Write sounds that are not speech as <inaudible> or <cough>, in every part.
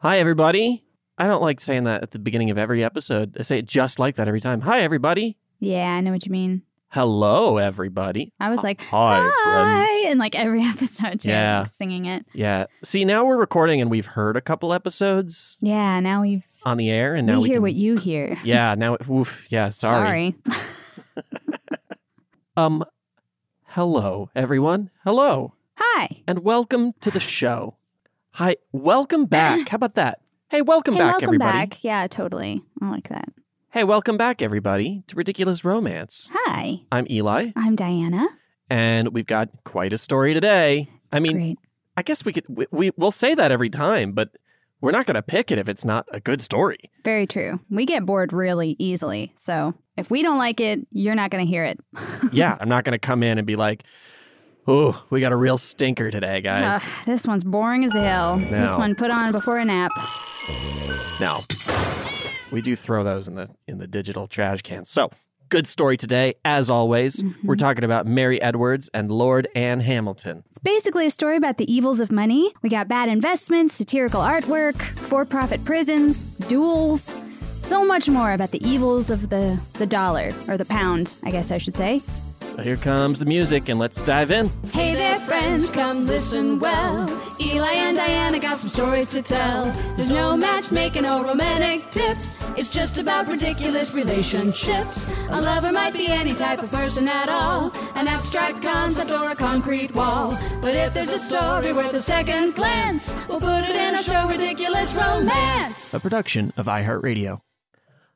Hi, everybody. I don't like saying that at the beginning of every episode. I say it just like that every time. Hi, everybody. Yeah, I know what you mean. Hello, everybody. I was like, Hi, hi, like every <laughs> episode, too, Yeah. like, singing it. Yeah. See, now we're recording and we've heard a couple episodes Yeah, now we've on the air, and now we we, hear can- what you hear. <laughs> Yeah. Now, oof. Yeah. Sorry. Sorry. <laughs> Um. Hello, everyone. Hello, Hi. and welcome to the show. Hi. Welcome <clears throat> back. How about that? Hey, welcome hey, back, welcome everybody. back. Yeah, totally. I like that. Hey, welcome back, everybody, to Ridiculous Romance. Hi. I'm Eli, I'm Diana. and we've got quite a story today. I mean, Great. I guess we could we, we we'll say that every time, but we're not going to pick it if it's not a good story. Very true. We get bored really easily. So if we don't like it, you're not going to hear it. <laughs> yeah, I'm not going to come in and be like, "Oh, we got a real stinker today, guys." Ugh, this one's boring as hell. This one put on before a nap. Now, we do throw those in the in the digital trash can. So. Good story today, as always. Mm-hmm. We're talking about Mary Edwards and Lord Anne Hamilton. It's basically a story about the evils of money. We got bad investments, satirical artwork, for profit prisons, duels, so much more about the evils of the, the dollar, or the pound, I guess I should say. So here comes the music, and let's dive in. Hey there, friends, come listen well. Eli and Diana got some stories to tell. There's no matchmaking or romantic tips. It's just about ridiculous relationships. A lover might be any type of person at all, an abstract concept or a concrete wall. But if there's a story worth a second glance, we'll put it in our show, Ridiculous Romance. a production of iHeartRadio.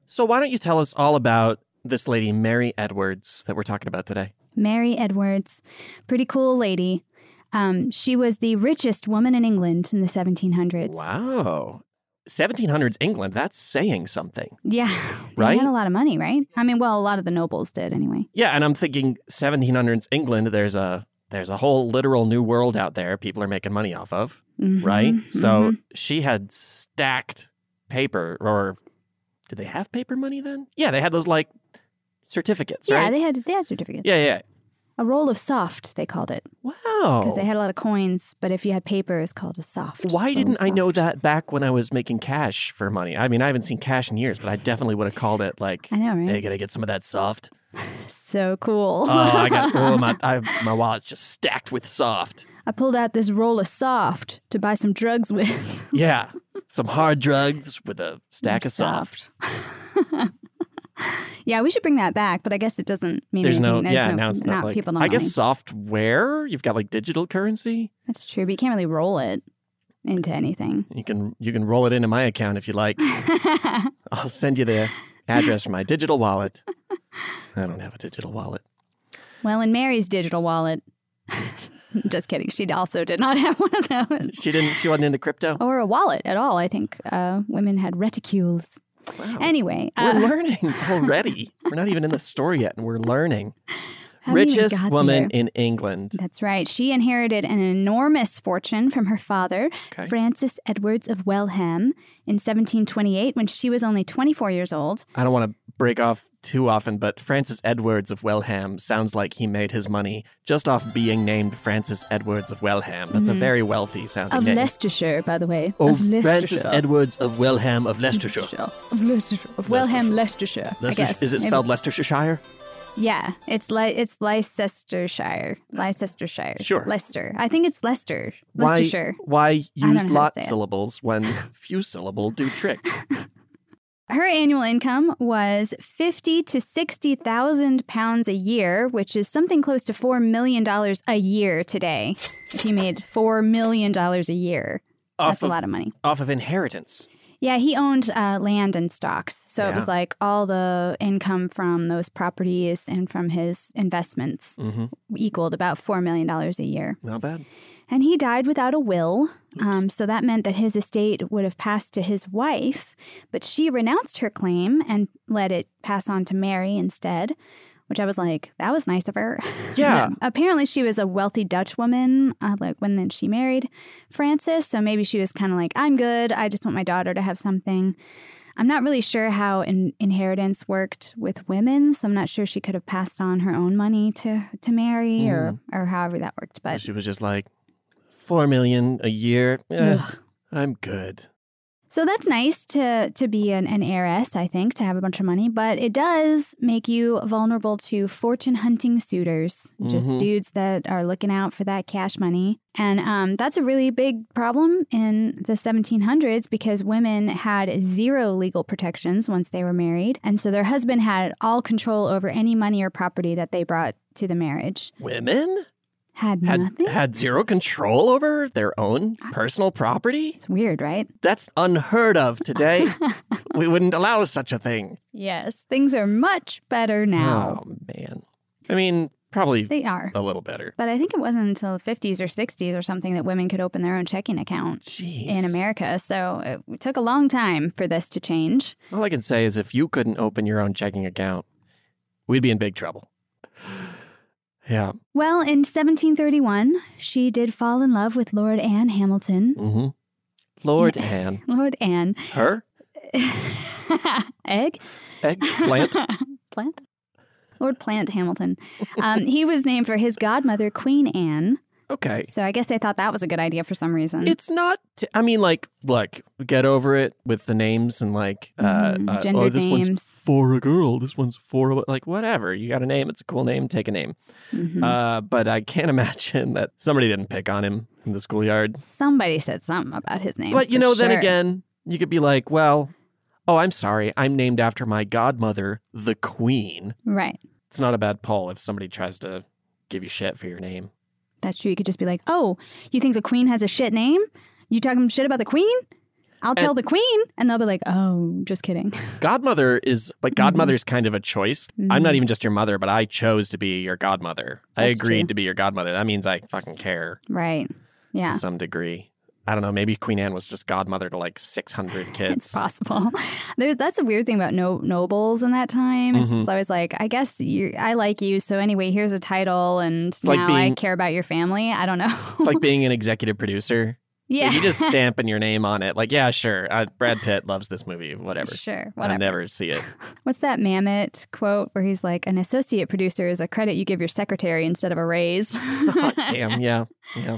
So, why don't you tell us all about this lady, Mary Edwards, that we're talking about today? Mary Edwards, pretty cool lady. Um, she was the richest woman in England in the 1700s. Wow. 1700s England, that's saying something. Yeah, <laughs> Right? They had a lot of money, right? I mean, well, a lot of the nobles did anyway. Yeah, and I'm thinking 1700s England, there's a there's a whole literal new world out there people are making money off of, Mhm, right? So mhm. she had stacked paper or did they have paper money then? Yeah, they had those like certificates, right? yeah, right? they had they had certificates. yeah, yeah. A roll of soft, they called it. Wow. Because they had a lot of coins, but if you had paper, it's called a soft. Why roll didn't I know that back when I was making cash for money? I mean, I haven't seen cash in years, but I definitely would have called it like, I know, right? "Hey, gotta get some of that soft." <laughs> So cool. Oh, I got <laughs> oh my I, my wallet's just stacked with soft. I pulled out this roll of soft to buy some drugs with. Yeah, some hard drugs with a stack of soft. <laughs> yeah, we should bring that back, but I guess it doesn't mean There's no anything. There's yeah no, now it's not, like people don't I guess any- software. You've got like digital currency. That's true, but you can't really roll it into anything. You can you can roll it into my account if you like. <laughs> I'll send you the address for my digital wallet. I don't have a digital wallet. Well, in Mary's digital wallet, <laughs> just kidding. She also did not have one of those. She didn't. She wasn't into crypto. Or a wallet at all. I think uh, women had reticules. Wow. Anyway, We're uh, learning <laughs> already. We're not even in the story yet, and we're learning. Richest woman there. in England. That's right. She inherited an enormous fortune from her father, Okay. Francis Edwards of Welham, in 1728 when she was only 24 years old. I don't want to break off too often, but Francis Edwards of Welham sounds like he made his money just off being named Francis Edwards of Welham. That's a Mhm. very wealthy sounding Of name. Leicestershire, by the way. Oh, of Francis Leicestershire. Edwards of Welham of Leicestershire. Of Leicestershire. Of Welham, Leicestershire. I Leicestershire. guess. Is it Maybe- spelled Leicestershire? Yeah, it's li- it's Leicestershire. Leicestershire. Sure. Leicester. I think it's Leicester. Why, Leicestershire. why don't use know how to lot syllables when <laughs> few syllable do trick? <laughs> Her annual income was fifty to sixty thousand pounds a year, which is something close to four million dollars a year today. If you made four million dollars a year, that's a lot of money. Off of inheritance. Yeah, he owned uh, land and stocks, so it was like all the income from those properties and from his investments Mm-hmm. equaled about four million dollars a year. Not bad. And he died without a will. Um, so that meant that his estate would have passed to his wife, but she renounced her claim and let it pass on to Mary instead, which I was like, that was nice of her. <laughs> Yeah. Apparently, she was a wealthy Dutch woman, uh, like when then she married Francis. So maybe she was kind of like, I'm good. I just want my daughter to have something. I'm not really sure how in- inheritance worked with women, so I'm not sure she could have passed on her own money to to Mary or or however that worked. But She was just like, four million a year. Eh, I'm good. So that's nice to to be an, an heiress, I think, to have a bunch of money, but it does make you vulnerable to fortune hunting suitors, just Mhm. dudes that are looking out for that cash money. And um, that's a really big problem in the 1700s because women had zero legal protections once they were married. And so their husband had all control over any money or property that they brought to the marriage. Women Had, had nothing? had zero control over their own personal property. it's weird, right? That's unheard of today. <laughs> we wouldn't allow such a thing. Yes, things are much better now. Oh man. I mean, probably They are. a little better. But I think it wasn't until the 50s or 60s or something that women could open their own checking account Jeez. in America. So it took a long time for this to change. All I can say is if you couldn't open your own checking account, we'd be in big trouble. Yeah. Well, in 1731, she did fall in love with Lord Anne Hamilton. Mm-hmm. Lord <laughs> Anne. Lord Anne. Her? <laughs> Egg? Egg? Plant? <laughs> Plant? Lord Plant Hamilton. Um, he was named for his godmother, Queen Anne. Okay. So I guess they thought that was a good idea for some reason. It's not. T- I mean, like, look, get over it with the names and like, uh, Mhm, uh, oh, this names. one's for a girl. This one's for a like whatever. You got a name. It's a cool name. Take a name. Mhm. Uh, but I can't <laughs> imagine that somebody didn't pick on him in the schoolyard. Somebody said something about his name. But you know, then again, you could be like, well, oh, I'm sorry. I'm named after my godmother, the Queen. Right. It's not a bad poll if somebody tries to give you shit for your name. That's true. You could just be like, "Oh, you think the queen has a shit name? You talking shit about the queen? I'll tell And- the queen." And they'll be like, "Oh, just kidding." <laughs> Godmother is, Mm-hmm. but godmother's kind of a choice. I'm not even just your mother, but I chose to be your godmother. I agreed true. to be your godmother. That means I fucking care right. Yeah. to some degree. I don't know. Maybe Queen Anne was just godmother to like 600 <laughs> kids. It's possible. There, that's a weird thing about no, nobles in that time. It's Mhm. just always like, I guess you I like you, so anyway, here's a title, and like now I being- care about your family. I don't know. It's like being an <laughs> executive producer. Yeah. If you just <laughs> stamping your name on it, like, yeah, sure. Uh, Brad Pitt loves this movie, whatever. Sure, I whatever. never see it. What's that Mamet quote where he's like, an associate producer is a credit you give your secretary instead of a raise? Damn, yeah. Yeah.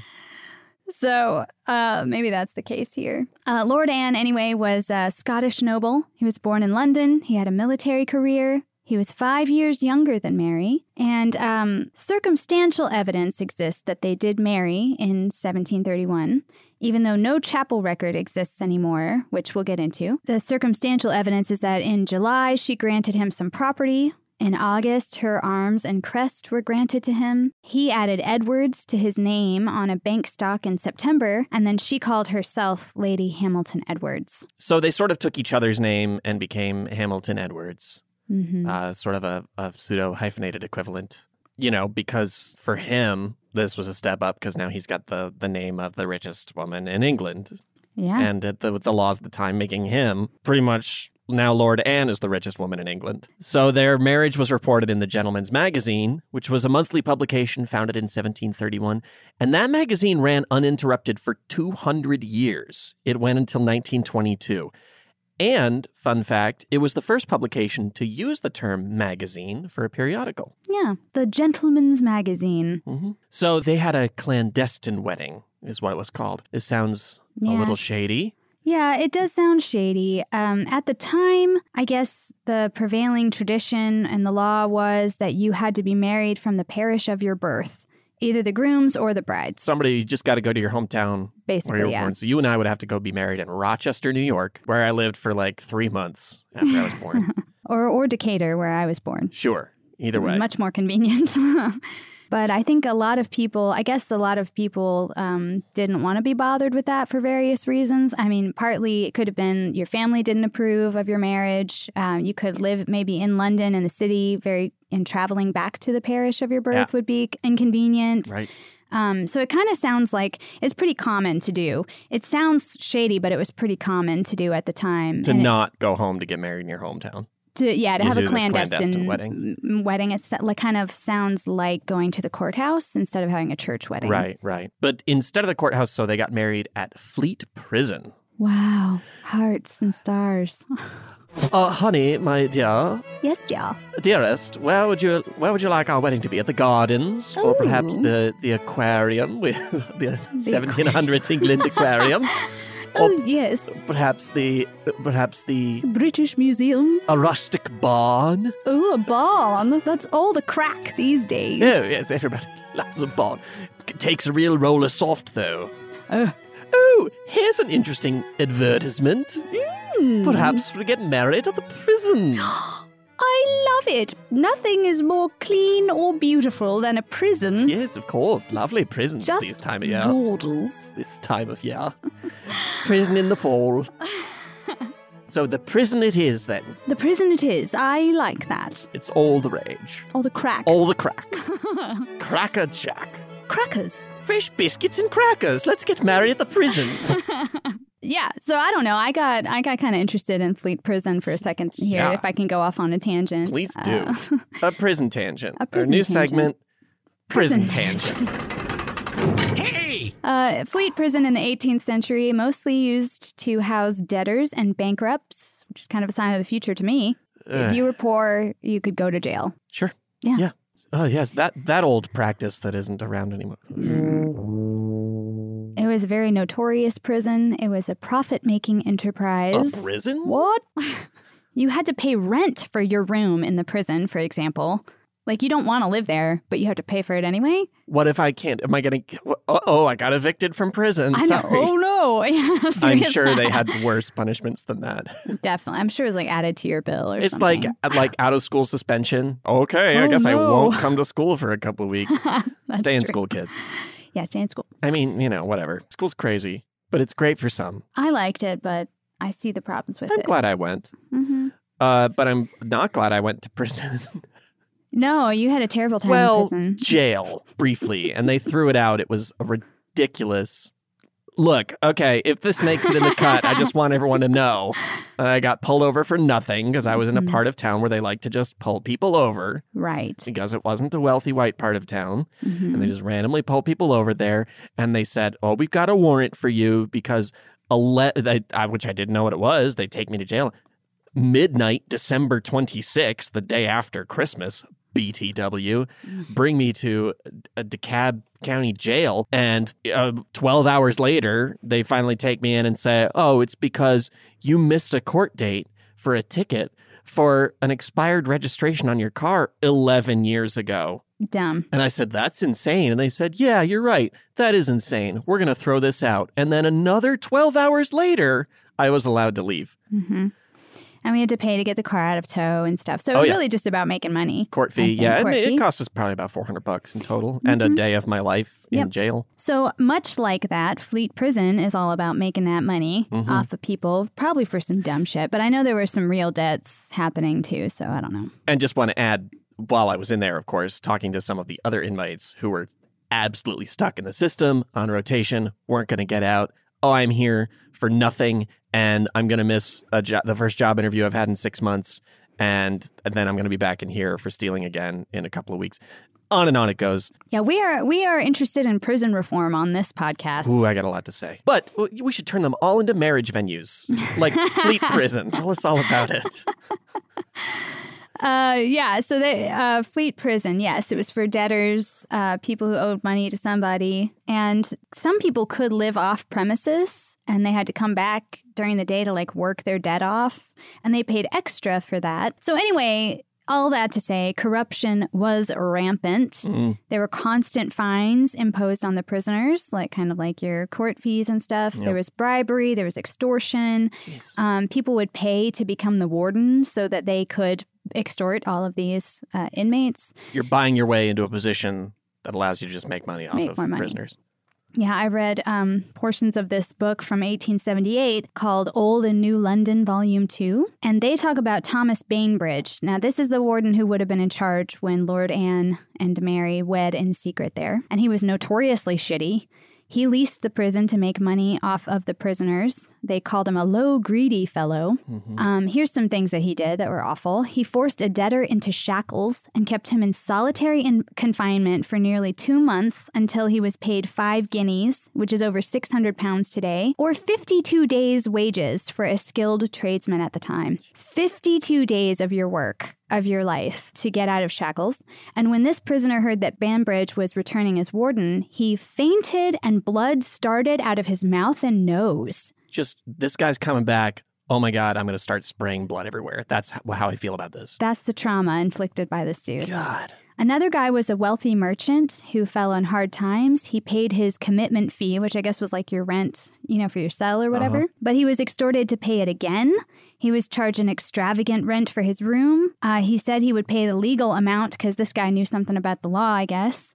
So uh, maybe that's the case here. Uh, Lord Anne, anyway, was a Scottish noble. He was born in London. He had a military career. He was five years younger than Mary. And um, circumstantial evidence exists that they did marry in 1731, even though no chapel record exists anymore, which we'll get into. The circumstantial evidence is that in July, she granted him some property. In August, her arms and crest were granted to him. He added Edwards to his name on a bank stock in September, and then she called herself Lady Hamilton Edwards. So they sort of took each other's name and became Hamilton Edwards, Mhm. uh, sort of a, a pseudo hyphenated equivalent. You know, because for him, this was a step up because now he's got the, the name of the richest woman in England. Yeah. And at the, with the laws at the time making him pretty much now Lord Anne is the richest woman in England. So their marriage was reported in the Gentleman's Magazine, which was a monthly publication founded in 1731. And that magazine ran uninterrupted for 200 years. It went until 1922. And, fun fact, it was the first publication to use the term magazine for a periodical. Yeah, the Gentleman's Magazine. hmm So they had a clandestine wedding, is what it was called. It sounds a little shady. Yeah, it does sound shady. Um, at the time, I guess the prevailing tradition and the law was that you had to be married from the parish of your birth, either the grooms or the brides. Somebody just got to go to your hometown Basically, where you were yeah. born. So you and I would have to go be married in Rochester, New York, where I lived for like three months after I was born. <laughs> Or, or Decatur, where I was born. Sure, either way. Much more convenient. <laughs> but I think a lot of people, I guess a lot of people um, didn't want to be bothered with that for various reasons. I mean, partly it could have been your family didn't approve of your marriage. Um, you could live maybe in London in the city, very, and traveling back to the parish of your birth Yeah. would be inconvenient. Right. Um, so it kind of sounds like it's pretty common to do. It sounds shady, but it was pretty common to do at the time. To And it- not go home to get married in your hometown. To yeah to You have a clandestine, clandestine wedding. wedding. It's like kind of sounds like going to the courthouse instead of having a church wedding. Right, right. But instead of the courthouse, so they got married at Fleet Prison. wow. Hearts and stars. <laughs> Uh, honey, my dear, yes dear. Dearest, where would you where would you like our wedding to be? At the gardens, or perhaps the the aquarium with <laughs> the 1700s England aquarium, <laughs> oh yes perhaps the perhaps the british museum a rustic barn. oh a barn that's all the crack these days Oh yes, everybody <laughs> loves a barn. It takes a real roller soft though. Oh. Oh, here's an interesting advertisement. Hmm. Perhaps we get married at the prison. <gasps> <gasps> <gasps> i love it nothing is more clean or beautiful than a prison yes, of course. Lovely prisons Just this time of year. gorgeous. This time of year. prison in the fall. <laughs> so the prison it is then. the prison it is i like that It's all the rage. all the crack All the crack. <laughs> Cracker Jack. crackers Fresh biscuits and crackers. Let's get married at the prison. <laughs> Yeah, so I don't know. I got I got kind of interested in Fleet Prison for a second here. Yeah. If I can go off on a tangent, Please do. Uh, <laughs> a prison tangent. A Our new tangent. segment. Prison, Prison tangent. uh, Fleet Prison in the 18th century, mostly used to house debtors and bankrupts, which is kind of a sign of the future to me. Ugh. If you were poor, you could go to jail. Sure. Yeah. Yeah. Oh yes, that that old practice that isn't around anymore. It was a very notorious prison. It was a profit-making enterprise. A prison? What? you had to pay rent for your room in the prison, for example. Like you don't want to live there, but you have to pay for it anyway. What if I can't? Am I getting? Oh, oh I got evicted from prison. I know. Sorry. Oh no! <laughs> Yeah, I'm sure they had worse punishments than that. <laughs> Definitely, I'm sure it was like added to your bill or something. It's something. like like out of school suspension. Okay, I Oh, guess I won't come to school for a couple of weeks. <laughs> Stay in true. school, kids. Yeah, stay in school. I mean, you know, whatever. School's crazy, but it's great for some. I liked it, but I see the problems with it. I'm it. glad I went. hmm Uh, but I'm not glad I went to <laughs> prison. No, you had a terrible time in prison. <laughs> jail briefly, and they threw it out. It was a ridiculous Look, okay, if this makes it in the cut, I just want everyone to know that I got pulled over for nothing because I was in a part of town where they like to just pull people over Right. because it wasn't the wealthy white part of town. Mhm. And they just randomly pull people over there and they said, Oh, we've got a warrant for you because, ele- they, I, which I didn't know what it was. They take me to jail. Midnight, December 26th, the day after Christmas, BTW, bring me to a DeKalb County jail. And uh, 12 hours later, they finally take me in and say, Oh, it's because you missed a court date for a ticket for an expired registration on your car 11 years ago. Dumb. And I said, That's insane. And they said, Yeah, you're right. That is insane. We're going to throw this out. And then another 12 hours later, I was allowed to leave. hmm And we had to pay to get the car out of tow and stuff. So it Oh, was yeah. really just about making money. Court fee. Yeah. And court it, fee. it cost us probably about 400 bucks in total and a day of my life in jail. So much like that, Fleet Prison is all about making that money Mhm. off of people, probably for some dumb shit. But I know there were some real debts happening too, so I don't know. And just want to add, while I was in there, of course, talking to some of the other inmates who were absolutely stuck in the system on rotation, weren't going to get out. Oh, I'm here for nothing, and I'm going to miss a jo- the first job interview I've had in six months, and, and then I'm going to be back in here for stealing again in a couple of weeks. On and on it goes. Yeah, we are we are interested in prison reform on this podcast. Ooh, I got a lot to say. But we should turn them all into marriage venues, like <laughs> Fleet Prison. Tell us all about it. <laughs> Uh, yeah. So the uh, Fleet Prison, yes, it was for debtors, uh, people who owed money to somebody, and some people could live off premises, and they had to come back during the day to like work their debt off, and they paid extra for that. So anyway. All that to say, corruption was rampant. Mm. There were constant fines imposed on the prisoners, like kind of like your court fees and stuff. Yep. There was bribery, there was extortion. Um, people would pay to become the warden so that they could extort all of these uh, inmates. You're buying your way into a position that allows you to just make money off Make of money. prisoners. Yeah, I read um, portions of this book from 1878 called Old and New London, Volume 2. And they talk about Thomas Bambridge. Now, this is the warden who would have been in charge when Lord Anne and Mary wed in secret there. And he was notoriously shitty. He leased the prison to make money off of the prisoners. They called him a low, greedy fellow. Um, here's some things that he did that were awful. He forced a debtor into shackles and kept him in solitary in- confinement for nearly two months until he was paid five guineas, which is over 600 pounds today, or 52 days' wages for a skilled tradesman at the time. 52 days of your work. Of your life to get out of shackles. And when this prisoner heard that Bambridge was returning as warden, he fainted and blood started out of his mouth and nose. Just this guy's coming back. Oh my God, I'm going to start spraying blood everywhere. That's how, how I feel about this. That's the trauma inflicted by this dude. God. Another guy was a wealthy merchant who fell on hard times. He paid his commitment fee, which I guess was like your rent, you know, for your cell or whatever. Uh-huh. But he was extorted to pay it again. He was charged an extravagant rent for his room. Uh, he said he would pay the legal amount because this guy knew something about the law, I guess.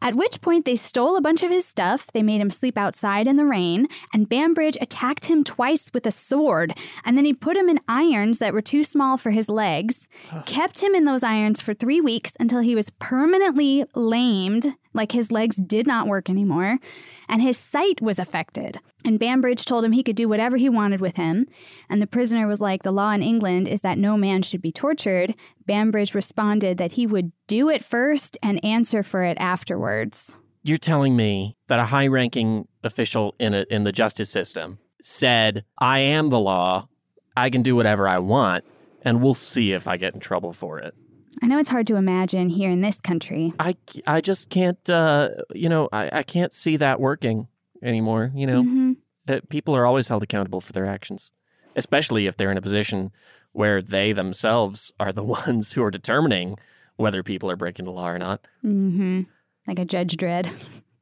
At which point, they stole a bunch of his stuff. They made him sleep outside in the rain, and Bambridge attacked him twice with a sword. And then he put him in irons that were too small for his legs, kept him in those irons for three weeks until he was permanently lamed, like his legs did not work anymore, and his sight was affected. And Bambridge told him he could do whatever he wanted with him. And the prisoner was like, The law in England is that no man should be tortured. Bambridge responded that he would do it first and answer for it afterwards. You're telling me that a high-ranking official in a, in the justice system said, "I am the law. I can do whatever I want, and we'll see if I get in trouble for it." I know it's hard to imagine here in this country. I, I just can't, uh, you know, I, I can't see that working anymore. You know, Mhm. Uh, people are always held accountable for their actions, especially if they're in a position where they themselves are the <laughs> ones who are determining whether people are breaking the law or not. hmm Like a Judge Dredd.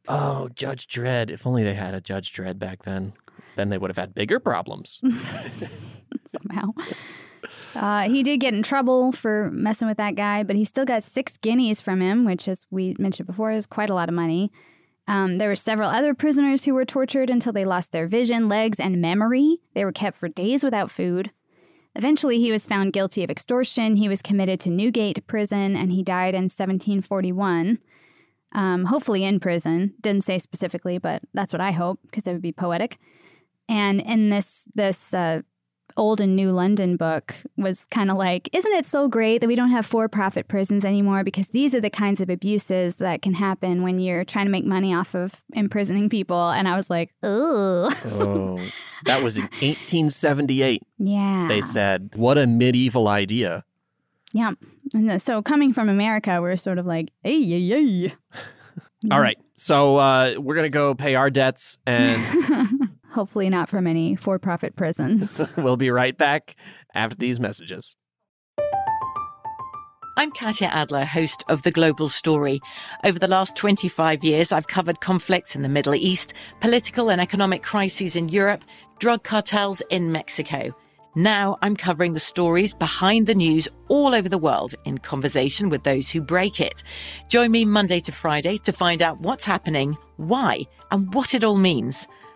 Oh, Judge Dredd. If only they had a Judge Dredd back then. Then they would have had bigger problems. <laughs> somehow. Uh, he did get in trouble for messing with that guy, but he still got six guineas from him, which, as we mentioned before, is quite a lot of money. Um, there were several other prisoners who were tortured until they lost their vision, legs, and memory. They were kept for days without food. Eventually, he was found guilty of extortion. He was committed to Newgate prison and he died in 1741. Um, hopefully in prison. Didn't say specifically, but that's what I hope because it would be poetic. And in this this uh, old and new London book was kind of like, isn't it so great that we don't have for profit prisons anymore? Because these are the kinds of abuses that can happen when you're trying to make money off of imprisoning people. And I was like, ugh. Oh, that was in <laughs> 1878. Yeah. They said, what a medieval idea. Yeah. And so coming from America, we're sort of like, hey, yay, yay. <laughs> All right. So uh, we're going to go pay our debts and <laughs> Hopefully not from any for profit prisons. <laughs> we'll be right back after these messages. I'm Katya Adler, host of The Global Story. Over the last 25 years, I've covered conflicts in the Middle East, political and economic crises in Europe, drug cartels in Mexico. Now I'm covering the stories behind the news all over the world in conversation with those who break it. Join me Monday to Friday to find out what's happening, why, and what it all means.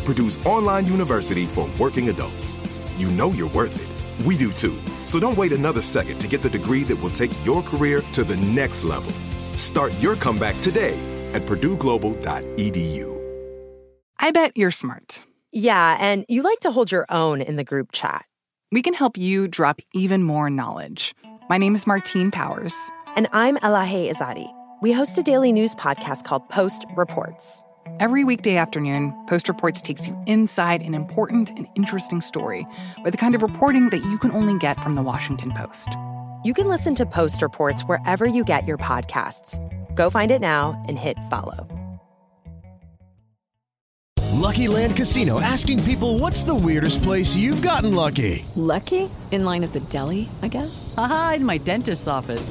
Purdue's online university for working adults. You know you're worth it. We do too. So don't wait another second to get the degree that will take your career to the next level. Start your comeback today at purdueglobal.edu. I bet you're smart. Yeah, and you like to hold your own in the group chat. We can help you drop even more knowledge. My name is Martine Powers. And I'm Elahe Izadi. We host a daily news podcast called Post Reports. Every weekday afternoon, Post Reports takes you inside an important and interesting story with the kind of reporting that you can only get from the Washington Post. You can listen to Post Reports wherever you get your podcasts. Go find it now and hit follow. Lucky Land Casino asking people what's the weirdest place you've gotten lucky? Lucky? In line at the deli, I guess? Aha, in my dentist's office.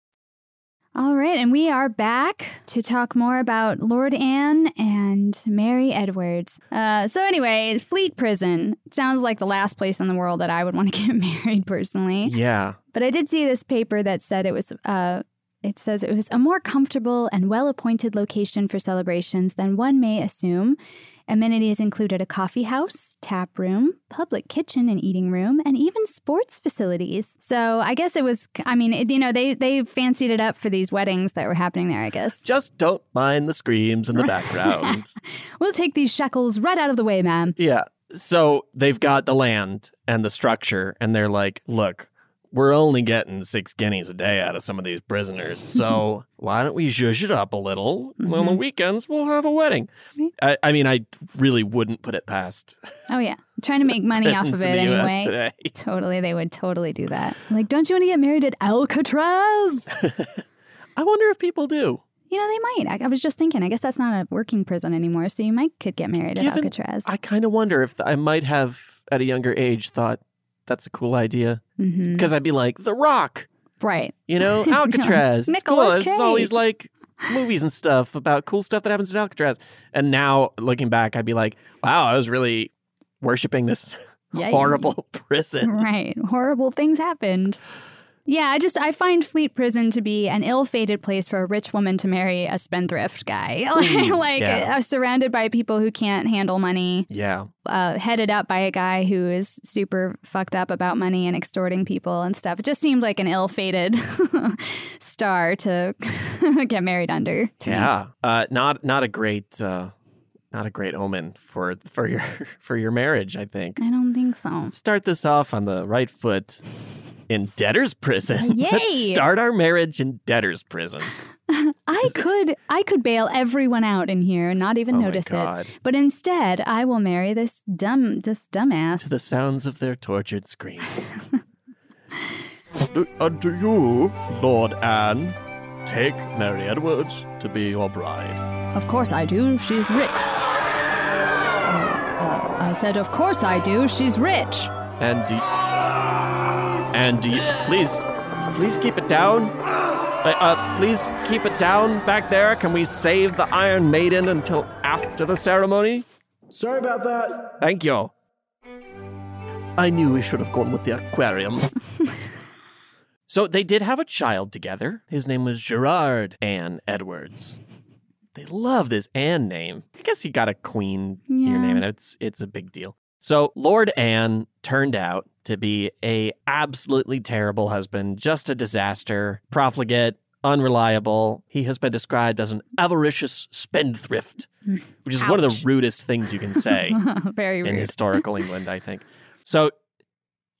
All right, and we are back to talk more about Lord Anne and Mary Edwards. Uh, so anyway, Fleet Prison sounds like the last place in the world that I would want to <laughs> get married personally. Yeah. But I did see this paper that said it was uh, it says it was a more comfortable and well appointed location for celebrations than one may assume. Amenities included a coffee house, tap room, public kitchen and eating room, and even sports facilities. So I guess it was, I mean, it, you know, they, they fancied it up for these weddings that were happening there, I guess. Just don't mind the screams in the background. <laughs> we'll take these shekels right out of the way, ma'am. yeah. So they've got the land and the structure, and they're like, look, we're only getting six guineas a day out of some of these prisoners. So <laughs> why don't we zhuzh it up a little? On the Mhm. weekends, we'll have a wedding. I, I mean, I really wouldn't put it past. Oh, yeah. trying to make money off of it in the US anyway. <laughs> Totally. They would totally do that. Like, don't you want to get married at Alcatraz? <laughs> I wonder if people do. You know, they might. I, I was just thinking, I guess that's not a working prison anymore. So you might could get married at Alcatraz. I kind of wonder if I might have, at a younger age, thought that's a cool idea. Mhm. Because I'd be like, The Rock, Right. you know, <laughs> Alcatraz. it's cool. Nicolas It's all these like movies and stuff about cool stuff that happens at Alcatraz. And now looking back, I'd be like, wow, I was really worshiping this <laughs> horrible <laughs> prison. Right. Horrible things happened. Yeah, I just I find Fleet Prison to be an ill-fated place for a rich woman to marry a spendthrift guy. <laughs> Like yeah. uh, surrounded by people who can't handle money, Yeah. uh, headed up by a guy who is super fucked up about money and extorting people and stuff. It just seemed like an ill-fated <laughs> star to <laughs> get married under. Yeah. Uh, not not a great uh, not a great omen for for your for your marriage, I think. I don't think so. Start this off on the right foot in debtor's prison. <laughs> Let's start our marriage in debtor's prison. <laughs> I could I could bail everyone out in here and not even Oh notice it. But instead, I will marry this dumb this dumbass. To the sounds of their tortured screams. Do- <laughs> and do you, Lord Anne, take Mary Edwards to be your bride? Of course I do. She's rich. Uh, I said, of course I do. She's rich. And do and do you, please, please keep it down. Uh, uh, please keep it down back there. Can we save the Iron Maiden until after the ceremony? Sorry about that. Thank you. I knew we should have gone with the aquarium. <laughs> so they did have a child together. His name was Gerard Anne Edwards. They love this Anne name. I guess you got a queen your name, and it's it's a big deal. So Lord Anne turned out to be a absolutely terrible husband, just a disaster, profligate, unreliable. He has been described as an avaricious spendthrift, <laughs> which is one of the rudest things you can say <laughs> Very in rude. historical <laughs> England, I think. So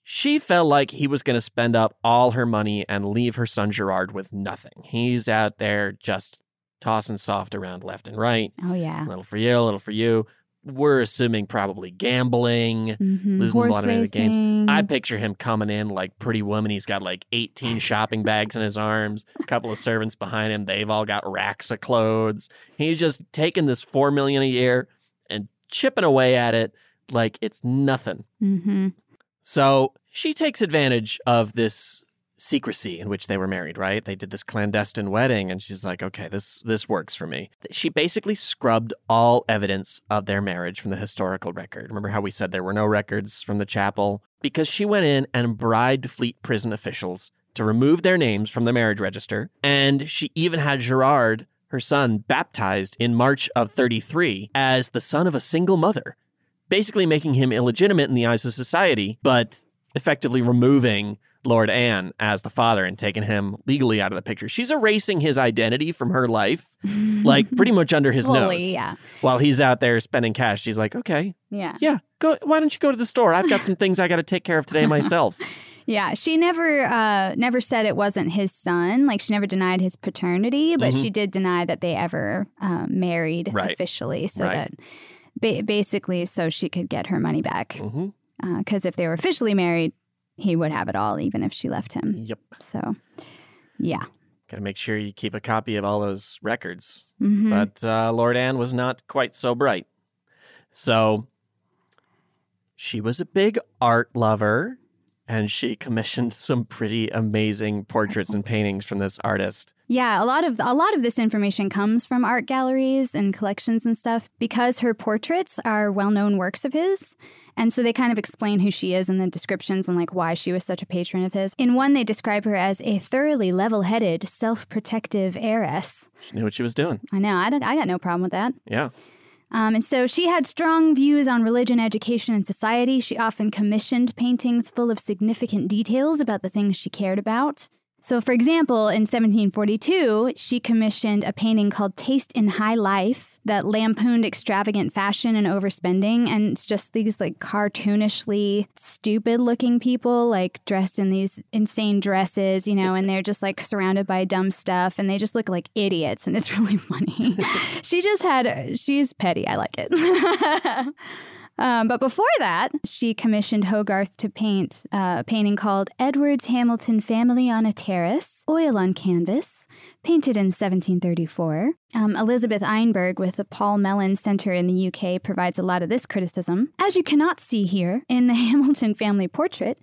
she felt like he was going to spend up all her money and leave her son Gerard with nothing. He's out there just tossing soft around left and right. Oh yeah. A little for you, a little for you. We're assuming probably gambling, Mhm. losing a Horse lot of money at the games. I picture him coming in like Pretty Woman. He's got like 18 shopping bags in his arms, a couple of servants behind him. They've all got racks of clothes. He's just taking this four million a year and chipping away at it like it's nothing. Mm-hmm. So she takes advantage of this secrecy in which they were married, right? They did this clandestine wedding and she's like, "Okay, this this works for me." She basically scrubbed all evidence of their marriage from the historical record. Remember how we said there were no records from the chapel because she went in and bribed Fleet prison officials to remove their names from the marriage register, and she even had Gerard, her son, baptized in March of 33 as the son of a single mother basically making him illegitimate in the eyes of society, but effectively removing Lord Anne as the father and taking him legally out of the picture. She's erasing his identity from her life, <laughs> like pretty much under his Fully, nose. yeah. While he's out there spending cash, she's like, okay, Yeah. yeah, go. Why don't you go to the store? I've got some things I got to take care of today myself. <laughs> Yeah, she never uh never said it wasn't his son. Like she never denied his paternity, but Mhm. she did deny that they ever um, married Right. officially, so Right. that ba- basically so she could get her money back. Because if they were officially married, he would have it all, even if she left him. Yep. So, yeah. Got to make sure you keep a copy of all those records. Mhm. But uh, Lord Anne was not quite so bright. So she was a big art lover and she commissioned some pretty amazing portraits and paintings from this artist. Yeah, a lot of a lot of this information comes from art galleries and collections and stuff because her portraits are well-known works of his. And so they kind of explain who she is in the descriptions and like why she was such a patron of his. In one they describe her as a thoroughly level-headed, self-protective heiress. She knew what she was doing. I know, I, don't, I got no problem with that. Yeah. Um, and so she had strong views on religion, education, and society. She often commissioned paintings full of significant details about the things she cared about. So, for example, in 1742, she commissioned a painting called Taste in High Life that lampooned extravagant fashion and overspending. And it's just these like cartoonishly stupid looking people, like dressed in these insane dresses, you know, and they're just like surrounded by dumb stuff and they just look like idiots. And it's <laughs> really funny. <laughs> she just had, she's petty. I like it. <laughs> Um, but before that, she commissioned Hogarth to paint uh, a painting called Edwards Hamilton Family on a Terrace, oil on canvas, painted in 1734. Um, Elizabeth Einberg with the Paul Mellon Center in the UK provides a lot of this criticism. As you cannot see here in the <laughs> Hamilton family portrait,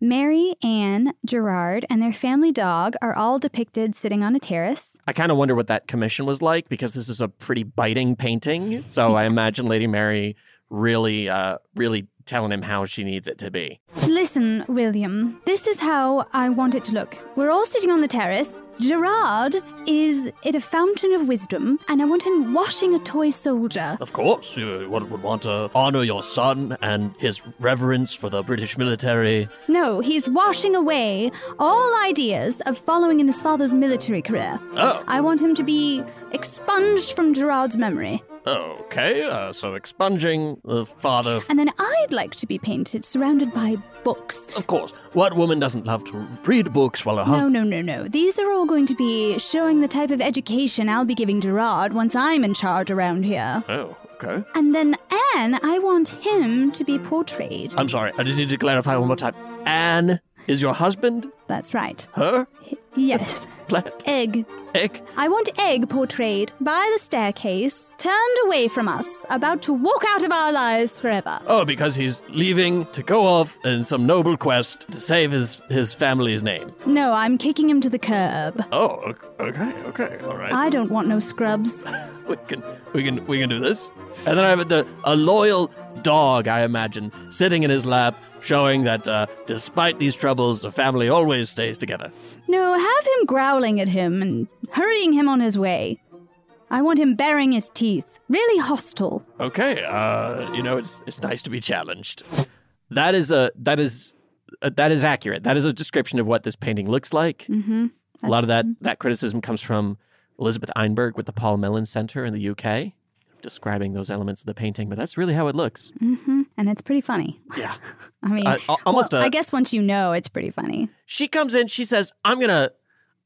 Mary, Anne, Gerard, and their family dog are all depicted sitting on a terrace. I kind of wonder what that commission was like because this is a pretty biting painting. So I <laughs> imagine Lady Mary really, uh, really telling him how she needs it to be. Listen, William, this is how I want it to look. We're all sitting on the terrace. Gerard is at a fountain of wisdom, and I want him washing a toy soldier. Of course, you would, would want to honor your son and his reverence for the British military. No, he's washing away all ideas of following in his father's military career. Oh. I want him to be expunged from Gerard's memory. Okay, uh, so expunging the father. And then I'd like to be painted surrounded by books. Of course, what woman doesn't love to read books while her husband? No, no, no, no. These are all going to be showing the type of education I'll be giving Gerard once I'm in charge around here. Oh, okay. And then Anne, I want him to be portrayed. I'm sorry, I just need to clarify one more time. Anne is your husband? That's right. Her? Yes. <laughs> Plant? Egg. Egg? I want Egg portrayed by the staircase, turned away from us, about to walk out of our lives forever. Oh, because he's leaving to go off in some noble quest to save his, his family's name. No, I'm kicking him to the curb. Oh, okay, okay, all right. I don't want no scrubs. <laughs> we can we can we can do this. And then I have the a loyal dog, I imagine, sitting in his lap, showing that uh, despite these troubles, the family always stays together. No, have him growling at him and hurrying him on his way. I want him baring his teeth, really hostile. Okay, uh, you know it's it's nice to be challenged. That is a that is uh, that is accurate. That is a description of what this painting looks like. Mm-hmm. a lot of that that criticism comes from Elizabeth Einberg with the Paul Mellon Center in the UK, describing those elements of the painting. But that's really how it looks. Mm-hmm. And it's pretty funny. Yeah. <laughs> I mean, Uh, almost well, a- I guess once you know, it's pretty funny. She comes in, she says, I'm gonna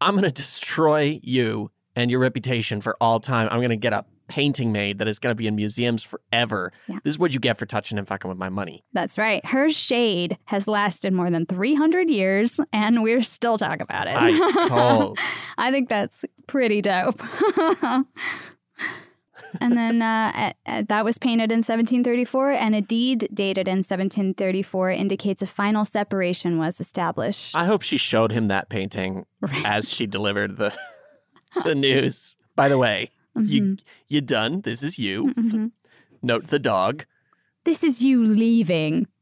I'm gonna destroy you and your reputation for all time. I'm gonna get a painting made that is gonna be in museums forever. This is what you get for touching and fucking with my money. That's right. Her shade has lasted more than 300 years, and we're still talking about it. Ice <laughs> cold. I think that's pretty dope. <laughs> and then uh, that was painted in 1734, and a deed dated in 1734 indicates a final separation was established. I hope she showed him that painting as she <laughs> delivered the the news. By the way, you you done. This is you. Mhm. Note the dog. This is you leaving. <laughs>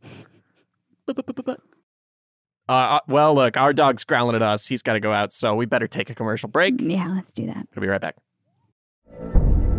Uh, uh, well, look, our dog's growling at us. He's got to go out, so we better take a commercial break. Yeah, let's do that. We'll be right back.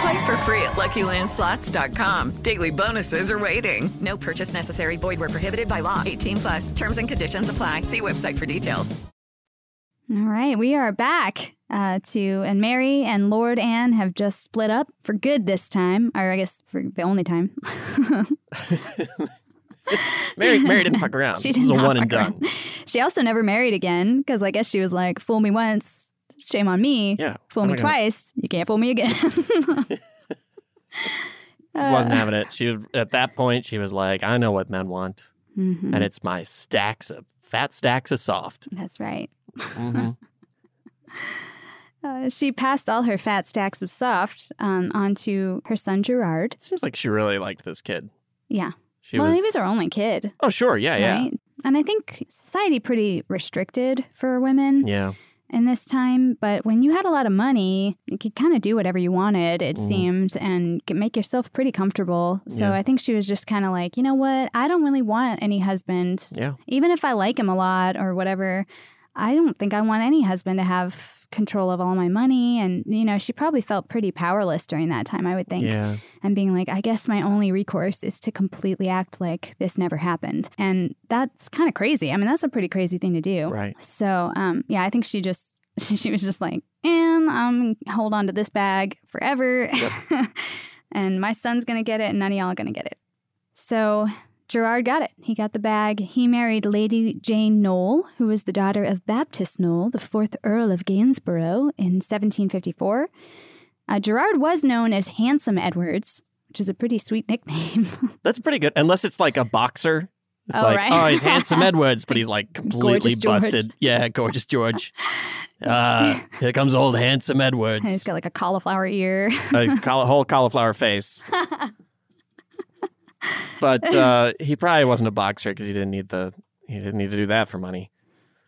Play for free at LuckyLandSlots.com. Daily bonuses are waiting. No purchase necessary. Void where prohibited by law. 18 plus. Terms and conditions apply. See website for details. All right, we are back uh, to, and Mary and Lord Anne have just split up for good this time, or I guess for the only time. <laughs> It's Mary. Mary didn't fuck around. <laughs> She this is a one and fuck done. around. She also never married again because I guess she was like, "Fool me once, shame on me. Yeah, fool I'm me gonna- twice, you can't fool me again." <laughs> She wasn't having it. She at that point she was like, "I know what men want, Mhm. and it's my stacks of fat stacks of soft." That's right. Mhm. <laughs> Uh, she passed all her fat stacks of soft um, onto her son Gerard. Seems like she really liked this kid. Yeah. She well, was. he was her only kid. oh, sure. Yeah, yeah, And I think society pretty restricted for women yeah. In this time. But when you had a lot of money, you could kind of do whatever you wanted, it Mhm. seemed, and get- make yourself pretty comfortable. So Yeah. I think she was just kind of like, you know what? I don't really want any husband. Yeah. Even if I like him a lot or whatever, I don't think I want any husband to have control of all my money. And, you know, she probably felt pretty powerless during that time, I would think. Yeah. And being like, I guess my only recourse is to completely act like this never happened. And that's kind of crazy. I mean, that's a pretty crazy thing to do. Right. So, um, yeah, I think she just, <laughs> she was just like, and I'm hold on to this bag forever. <laughs> and my son's going to get it and none of y'all are going to get it. So Gerard got it. He got the bag. He married Lady Jane Noel, who was the daughter of Baptist Noel, the fourth Earl of Gainsborough, in 1754. Uh, Gerard was known as Handsome Edwards, which is a pretty sweet nickname. <laughs> That's pretty good. Unless it's like a boxer. It's Oh, like, right. oh, he's handsome <laughs> Edwards, but he's like completely busted. Yeah, gorgeous George. <laughs> Uh, here comes old handsome Edwards. and he's got like a cauliflower ear. a whole cauliflower face. But uh, he probably wasn't a boxer because he didn't need the he didn't need to do that for money.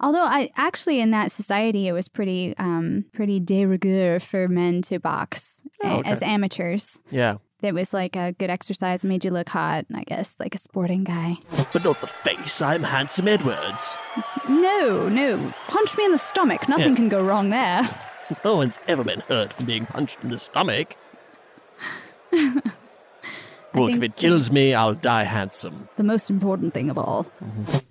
Although I actually in that society it was pretty um pretty de rigueur for men to box Oh, okay. as amateurs. Yeah. It was like a good exercise, made you look hot, I guess, like a sporting guy. But not the face. I'm handsome Edwards. No, no. Punch me in the stomach. Nothing Yeah. can go wrong there. <laughs> No one's ever been hurt from being punched in the stomach. <laughs> Look, if it kills me, I'll die handsome. The most important thing of all.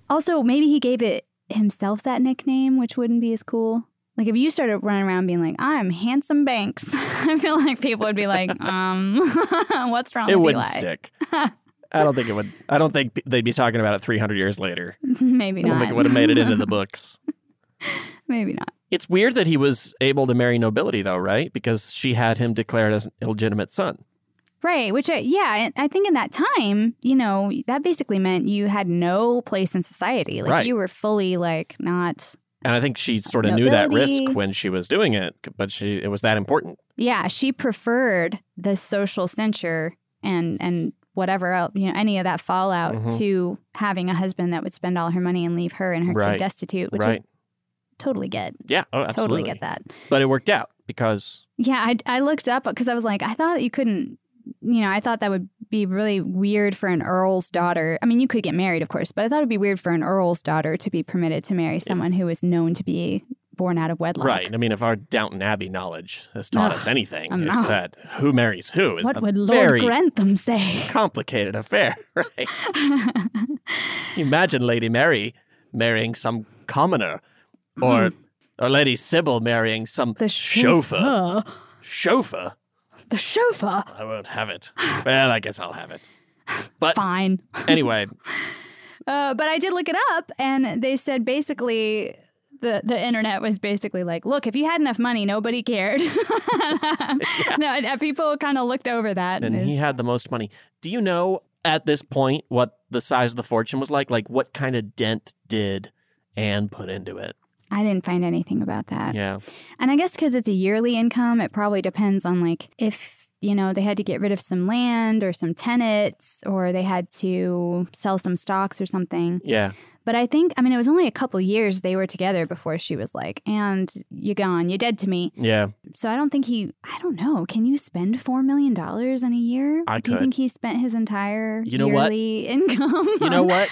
Also, maybe he gave it himself that nickname, which wouldn't be as cool. Like if you started running around being like, "I'm handsome Banks," <laughs> I feel like people would be like, <laughs> "Um, <laughs> what's wrong It with wouldn't Eli?" stick. I don't think it would. I don't think they'd be talking about it 300 years later. maybe not. I don't think it would have made it into the books. maybe not. It's weird that he was able to marry nobility, though, right? Because she had him declared as an illegitimate son. Right, which I, yeah, I think in that time, you know, that basically meant you had no place in society. Like Right. you were fully like not And I think she sort of knew that risk when she was doing it, but she it was that important. Yeah, she preferred the social censure and and whatever else, you know, any of that fallout Mhm. to having a husband that would spend all her money and leave her and her Right. kid destitute, which right. I totally get. Yeah. Oh, Totally absolutely. get that. But it worked out because Yeah, I I looked up because I was like, I thought you couldn't, you know, I thought that would be really weird for an earl's daughter. I mean, you could get married, of course, but I thought it'd be weird for an earl's daughter to be permitted to marry someone who was known to be born out of wedlock. right. I mean, if our Downton Abbey knowledge has taught Ugh, us anything, I it's know. that who marries who is What a would Lord very Grantham say? complicated affair, <laughs> right? <laughs> Imagine Lady Mary marrying some commoner, or <laughs> or Lady Sybil marrying some The chauffeur. chauffeur. Chauffeur? The chauffeur. I won't have it. Well, I guess I'll have it. But Fine. <laughs> anyway, Uh, but I did look it up, and they said basically the the internet was basically like, look, if you had enough money, nobody cared. <laughs> No, and people kind of looked over that. and he had the most money. Do you know at this point what the size of the fortune was like? Like what kind of dent did Anne put into it? I didn't find anything about that. Yeah. And I guess because it's a yearly income, it probably depends on like if, you know, they had to get rid of some land or some tenants or they had to sell some stocks or something. Yeah. But I think, I mean, it was only a couple years they were together before she was like, and you're gone, you're dead to me. Yeah. So I don't think he, I don't know, can you spend $4 million in a year? I Do you think he spent his entire You know what? <laughs> income? You know what?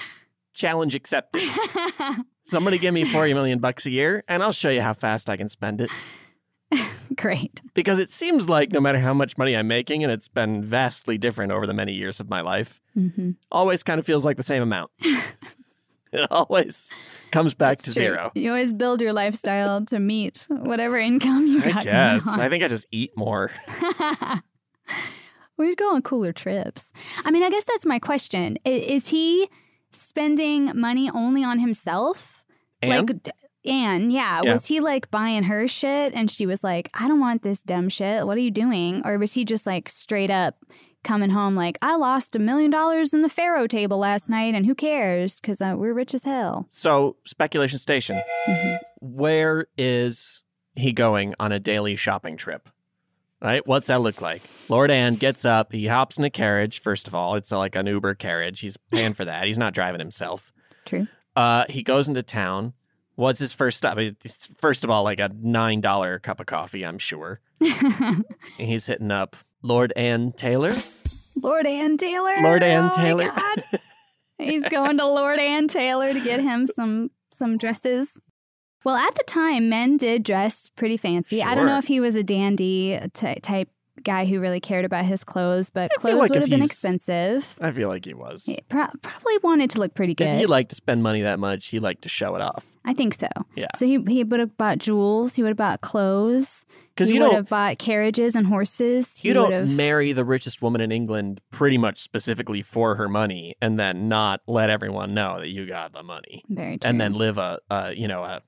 Challenge accepted. <laughs> Somebody give me 40 million bucks a year and I'll show you how fast I can spend it. <laughs> Great. Because it seems like no matter how much money I'm making, and it's been vastly different over the many years of my life, Mm-hmm. always kind of feels like the same amount. it always comes back to True. zero. You always build your lifestyle to meet whatever income you I got guess. I think I just eat more. <laughs> <laughs> We'd go on cooler trips. I mean, I guess that's my question. I- Is he spending money only on himself? Anne? Like, Anne, yeah. Yeah. Was he like buying her shit and she was like, I don't want this dumb shit. What are you doing? Or was he just like straight up coming home like, I lost a million dollars in the Faro table last night and who cares? Because uh, we're rich as hell. So, speculation station. Mm-hmm. Where is he going on a daily shopping trip? Right? What's that look like? Lord Anne gets up. He hops in a carriage. First of all, it's like an Uber carriage. He's paying for that. He's not driving himself. True. Uh, he goes into town. What's his first stop? It's- First of all, like a nine dollar cup of coffee, I'm sure. <laughs> and he's hitting up Lord Anne Taylor. Lord Ann Taylor. Lord Anne Oh Taylor. <laughs> He's going to Lord Ann Taylor to get him some some dresses. Well, at the time, men did dress pretty fancy. I don't know if he was a dandy ty- type guy who really cared about his clothes, but feel clothes like would have been expensive. I feel like he was. He pro- probably wanted to look pretty good. If he liked to spend money that much, he liked to show it off. I think so. Yeah. So he he would have bought jewels. He would have bought clothes. 'Cause he you would have bought carriages and horses. He You don't marry the richest woman in England pretty much specifically for her money and then not let everyone know that you got the money. Very true. And then live a, a you know, a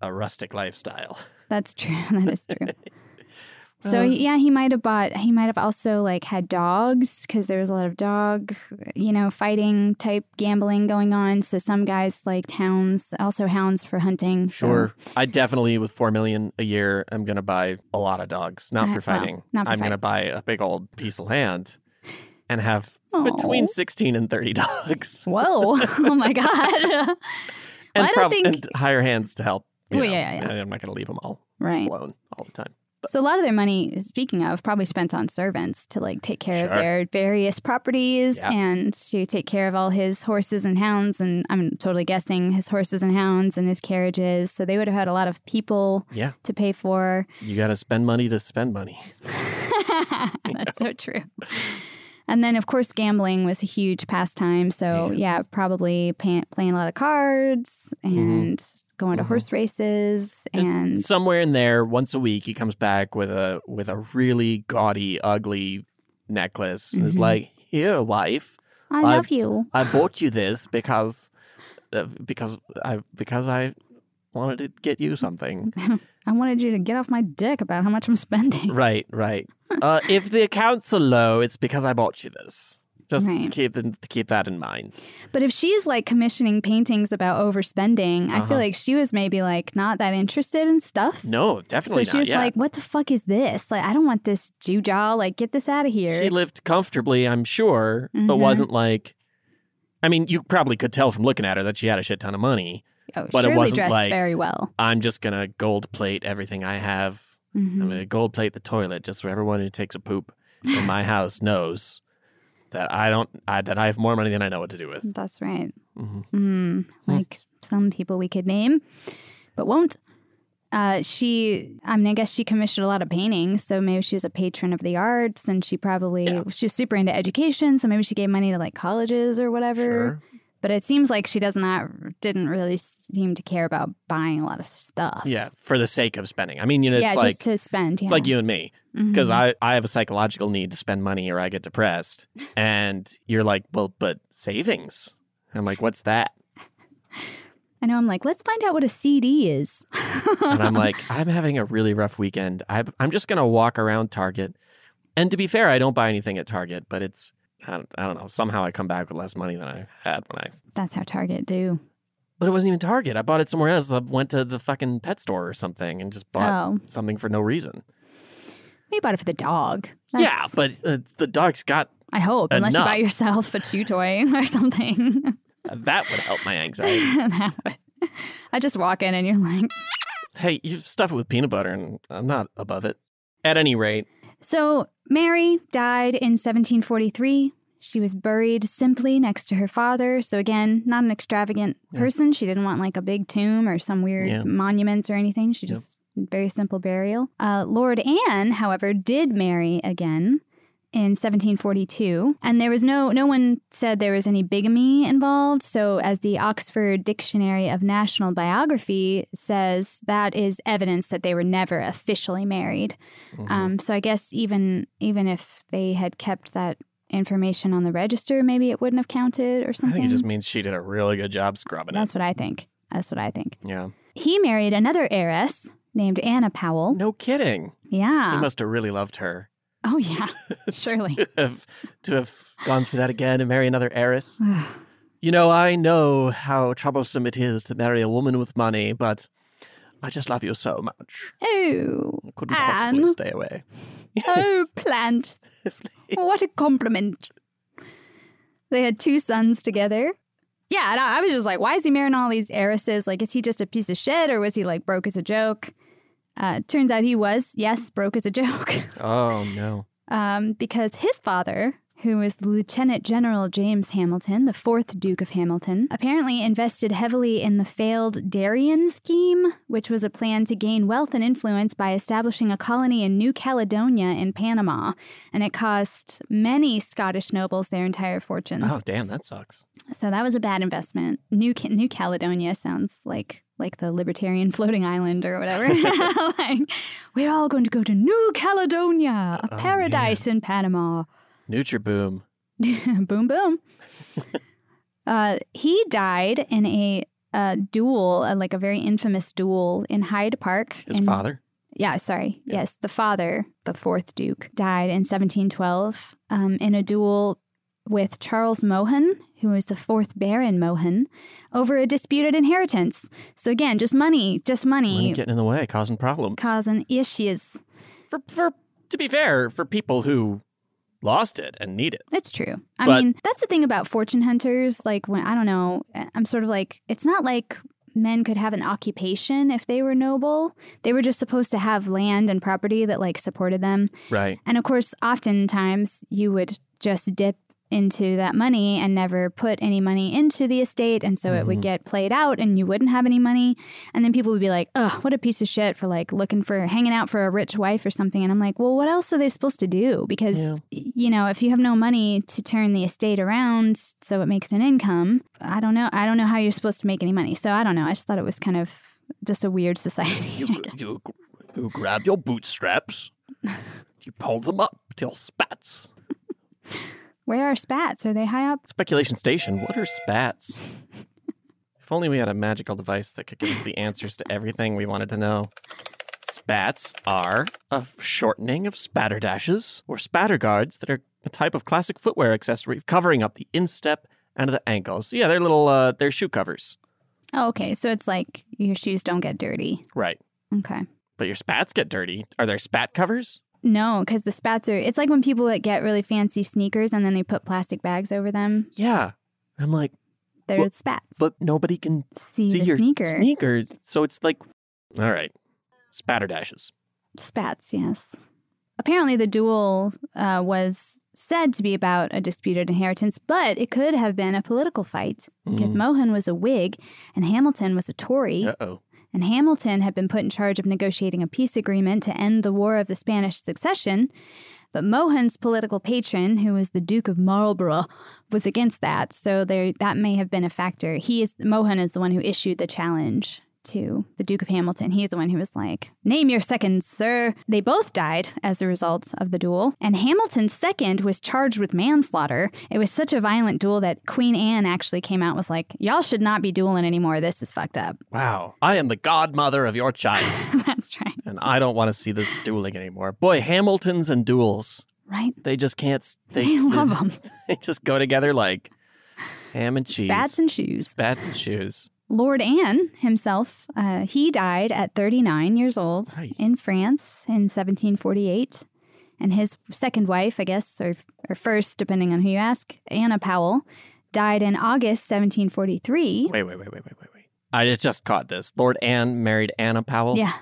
a rustic lifestyle. That's true. <laughs> That is true. <laughs> So Uh, yeah, he might have bought. He might have also like had dogs because there was a lot of dog, you know, fighting type gambling going on. So some guys liked hounds, also hounds for hunting. so- Sure. I definitely with 4 million a year I'm going to buy a lot of dogs, not Uh, for well, fighting. not for I'm going to buy a big old piece of land and have between 16 and 30 <laughs> dogs. Whoa! oh my god! and, Well, don't prob- think- and hire hands to help. Oh, you know, yeah, yeah, yeah. I'm not going to leave them all Right. alone all the time. So a lot of their money, speaking of, probably spent on servants to like take care Sure. of their various properties Yeah. and to take care of all his horses and hounds. And I'm totally guessing his horses and hounds and his carriages. So they would have had a lot of people Yeah. to pay for. You got to spend money to spend money. <laughs> That's so true. <laughs> And then, of course, gambling was a huge pastime. So, yeah, probably pay- playing a lot of cards and going to horse races. And It's somewhere in there, once a week, he comes back with a with a really gaudy, ugly necklace, and is Mhm. like, "Here, wife, I love you." I bought you this because uh, because I because I wanted to get you something." <laughs> I wanted you to get off my dick about how much I'm spending. right, right. Uh, if the accounts are low, it's because I bought you this. Just Right. keep the, keep that in mind. But if she's like commissioning paintings about overspending, I Uh-huh. feel like she was maybe like not that interested in stuff. No, definitely so she was like, "What the fuck is this? Like, I don't want this Jewjaw. Like, get this out of here." She lived comfortably, I'm sure, but Mhm. wasn't like. I mean, you probably could tell from looking at her that she had a shit ton of money. oh, but it wasn't dressed like very well. I'm just gonna gold plate everything I have. Mhm. I'm gonna gold plate the toilet just so everyone who takes a poop in my <laughs> house knows that I don't I, that I have more money than I know what to do with. That's right. Mhm. Mm, like some people we could name, but won't. Uh, she, I mean, I guess she commissioned a lot of paintings, so maybe she was a patron of the arts, and she probably she was super into education, so maybe she gave money to like colleges or whatever. But it seems like she does not didn't really seem to care about buying a lot of stuff. Yeah, for the sake of spending. I mean, you know, it's yeah, like just to spend. Yeah. it's like you and me because Mhm. I I have a psychological need to spend money or I get depressed, <laughs> and you're like, well, but savings. I'm like, what's that? I know. I'm like, let's find out what a CD is. And I'm like, <laughs> I'm having a really rough weekend. I, I'm just gonna walk around Target, and to be fair, I don't buy anything at Target, but it's I don't, I don't know. Somehow I come back with less money than I had when I. That's how Target do. But it wasn't even Target. I bought it somewhere else. I went to the fucking pet store or something and just bought Oh. something for no reason. We bought it for the dog. Yeah, but uh, the dog's got I hope, unless you buy Enough. yourself a chew toy <laughs> or something. that would help my anxiety. <laughs> That would- I just walk in and you're like, hey, you stuff it with peanut butter, and I'm not above it. At any rate, So, Mary died in 1743. She was buried simply next to her father. So, again, not an extravagant Yeah. person. She didn't want like a big tomb or some weird Yeah. monument or anything. She Yep. just, very simple burial. Uh, Lord Anne, however, did marry again in 1742 and there was no no one said there was any bigamy involved so as the oxford dictionary of national biography says that is evidence that they were never officially married Mm-hmm. um, so i guess even even if they had kept that information on the register maybe it wouldn't have counted or I something think it just means she did a really good job scrubbing that's what i think that's what i think. Yeah. he married another heiress named anna powell No kidding. yeah He must have really loved her. Oh yeah <laughs> surely to have, to have gone through that again and marry another heiress. <sighs> you know, I know how troublesome it is to marry a woman with money, but I just love you so much. oh I couldn't possibly Anne. stay away. <laughs> Oh, plant. <laughs> what a compliment. They had two sons together. Yeah, and I was just like, why is he marrying all these heiresses? Like, is he just a piece of shit or was he like broke as a joke? Uh, turns out he was, yes, broke as a joke. Oh, no. <laughs> um, because his father, who was Lieutenant General James Hamilton, the fourth Duke of Hamilton, apparently invested heavily in the failed Darien scheme, which was a plan to gain wealth and influence by establishing a colony in New Caledonia in Panama. And it cost many Scottish nobles their entire fortunes. Oh, damn, that sucks. So that was a bad investment. New New Caledonia sounds like like the libertarian <laughs> floating island or whatever. <laughs> <laughs> like we're all going to go to New Caledonia, a Oh, paradise in Panama. Nutriboom. <laughs> boom boom. <laughs> uh, he died in a, uh duel, uh, like a very infamous duel in Hyde Park. His father? yeah, sorry. Yes, the father, the fourth Duke, died in 1712 um, in a duel with Charles Mohun, who was the fourth Baron Mohun, over a disputed inheritance. So again, just money, just money, Money getting in the way, causing problems. causing issues. For, for to be fair, for people who lost it and need it. It's true. I But- mean, that's the thing about fortune hunters. Like when I don't know, I'm sort of like it's not like men could have an occupation if they were noble. They were just supposed to have land and property that like supported them. Right. And of course, oftentimes you would just dip into that money and never put any money into the estate. And so it would Mhm. get played out and you wouldn't have any money. And then people would be like, ugh, what a piece of shit for like looking for hanging out for a rich wife or something. And I'm like, well, what else are they supposed to do? Because, Yeah. you know, if you have no money to turn the estate around so it makes an income, I don't know. I don't know how you're supposed to make any money. So I don't know. I just thought it was kind of just a weird society. Guess. You, you grab your bootstraps, <laughs> you pull them up till spats. Where are spats? Are they high up? Speculation Station, what are spats? <laughs> if only we had a magical device that could give us the answers to everything we wanted to know. Spats are a shortening of spatter dashes or spatter guards that are a type of classic footwear accessory covering up the instep and the ankles. Yeah, they're little, uh, they're shoe covers. Oh, okay. So it's like your shoes don't get dirty. Right. Okay. But your spats get dirty. Are there spat covers? No, because the spats are. It's like when people that get really fancy sneakers and then they put plastic bags over them. Yeah. I'm like, They're Well, spats. but nobody can See, see the your sneaker. sneaker. So it's like, all right, spatter dashes. Spats, yes. Apparently, the duel uh, was said to be about a disputed inheritance, but it could have been a political fight because Mm. Mohun was a Whig and Hamilton was a Tory. Uh oh. And Hamilton had been put in charge of negotiating a peace agreement to end the War of the Spanish Succession. But Mohun's political patron, who was the Duke of Marlborough, was against that. So there, that may have been a factor. He is Mohun is the one who issued the challenge to the Duke of Hamilton. He's the one who was like, Name your second, sir. They both died as a result of the duel. And Hamilton's second was charged with manslaughter. It was such a violent duel that Queen Anne actually came out and was like, Y'all should not be dueling anymore. This is fucked up. <laughs> Wow. I am the godmother of your child. <laughs> That's right. and I don't want to see this dueling anymore. Boy, Hamiltons and duels. Right. They just can't. They, They <laughs> them. They just go together like ham and cheese. Spats and shoes. Spats and shoes. Lord Anne himself, uh, he died at 39 years old in France in 1748. And his second wife, I guess, or, or first, depending on who you ask, Anna Powell, died in August 1743. Wait, wait, wait, wait, wait, wait, wait. I just caught this. Lord Anne married Anna Powell. Yeah.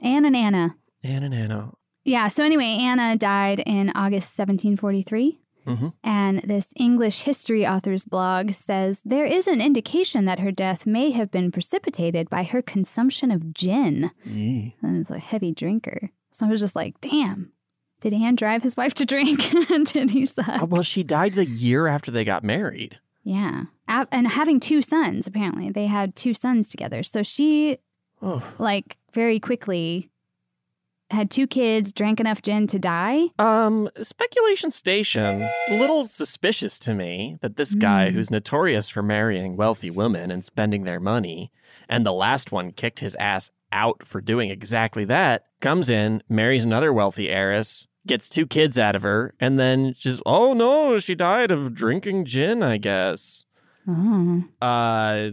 Anne and Anna. Anne and Anna. Yeah, so anyway, Anna died in August 1743. Mm-hmm. And this English history author's blog says there is an indication that her death may have been precipitated by her consumption of gin. Mm. And it's a heavy drinker. So I was just like, damn, did Anne drive his wife to drink? <laughs> did he suck? Uh, well, she died the year after they got married. Yeah. And having two sons, apparently. They had two sons together. So she, Oh. like, very quickly had two kids, drank enough gin to die. Um, speculation station. A little suspicious to me that this guy, Mm. who's notorious for marrying wealthy women and spending their money, and the last one kicked his ass out for doing exactly that, comes in, marries another wealthy heiress, gets two kids out of her, and then just, oh no, she died of drinking gin, I guess. Oh. Uh,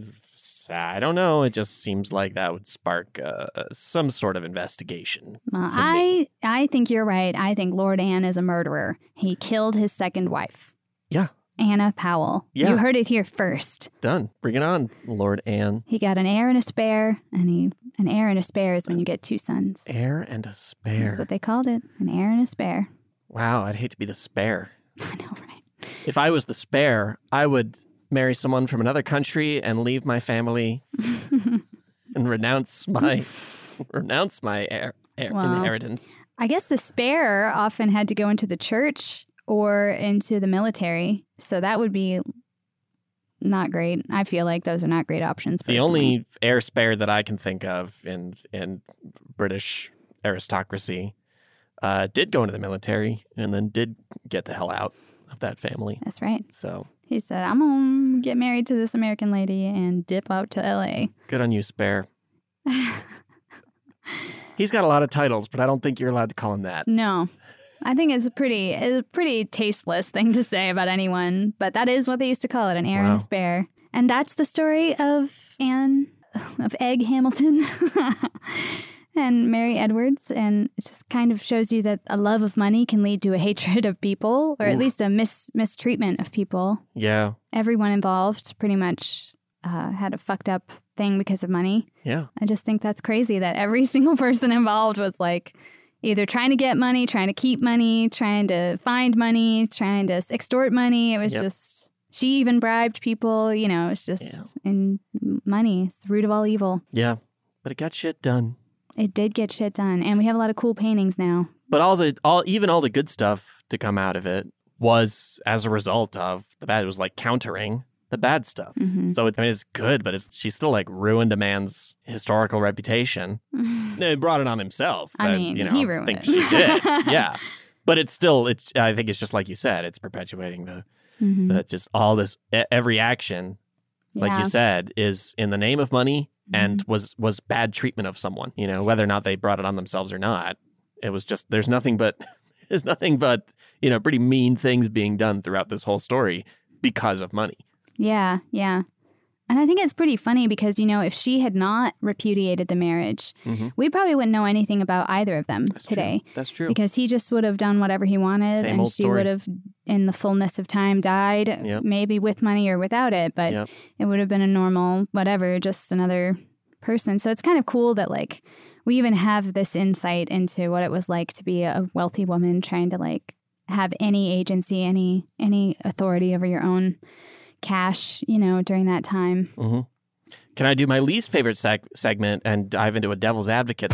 I don't know. It just seems like that would spark uh, some sort of investigation. Well, to me. I I think you're right. I think Lord Anne is a murderer. He killed his second wife, Yeah, Anna Powell. Yeah. You heard it here first. done. Bring it on, Lord Anne. He got an heir and a spare, and he an heir and a spare is when you get two sons. Heir and a spare. That's what they called it. An heir and a spare. Wow, I'd hate to be the spare. <laughs> I know, right? If I was the spare, I would marry someone from another country and leave my family <laughs> and renounce my renounce my heir, heir- Wow. inheritance. I guess the spare often had to go into the church or into the military, so that would be not great. I feel like those are not great options. The only heir spare that I can think of in in British aristocracy uh, did go into the military and then did get the hell out of that family. That's right. So He said, I'm going to get married to this American lady and dip out to LA. good on you, spare. <laughs> He's got a lot of titles, but I don't think you're allowed to call him that. No. I think it's a pretty it's a pretty tasteless thing to say about anyone, but that is what they used to call it, an heir and Wow. a spare. And that's the story of Anne of Egg Hamilton <laughs> and Mary Edwards. And it just kind of shows you that a love of money can lead to a hatred of people, or at least a mis- mistreatment of people. Yeah. Everyone involved pretty much uh, had a fucked up thing because of money. Yeah. I just think that's crazy that every <laughs> single person involved was like either trying to get money, trying to keep money, trying to find money, trying to extort money. It was Yep. just, she even bribed people. You know, it's just in money. It's the root of all evil. Yeah. But it got shit done. It did get shit done. And we have a lot of cool paintings now. But all the all even all the good stuff to come out of it was as a result of the bad. It was like countering the bad stuff. Mhm. So it, I mean, it's good, but it's she still like ruined a man's historical reputation. <laughs> He brought it on himself. I and, mean, you know, he ruined think it. she did. <laughs> yeah, but it's still. It's. I think it's just like you said. It's perpetuating the Mhm. the just all this every action, like Yeah. you said, is in the name of money and Mm-hmm. was was bad treatment of someone. You know, whether or not they brought it on themselves or not. It was just there's nothing but <laughs> there's nothing but you know pretty mean things being done throughout this whole story because of money. Yeah, yeah. And I think it's pretty funny because, you know, if she had not repudiated the marriage, Mhm. we probably wouldn't know anything about either of them today. That's true. Because he just would have done whatever he wanted Same and she story. would have, in the fullness of time, died, Yep. maybe with money or without it, but Yep. it would have been a normal, whatever, just another person. So it's kind of cool that, like, we even have this insight into what it was like to be a wealthy woman trying to, like, have any agency, any any authority over your own cash, you know, during that time. hmm Can I do my least favorite seg- segment and dive into a devil's advocate?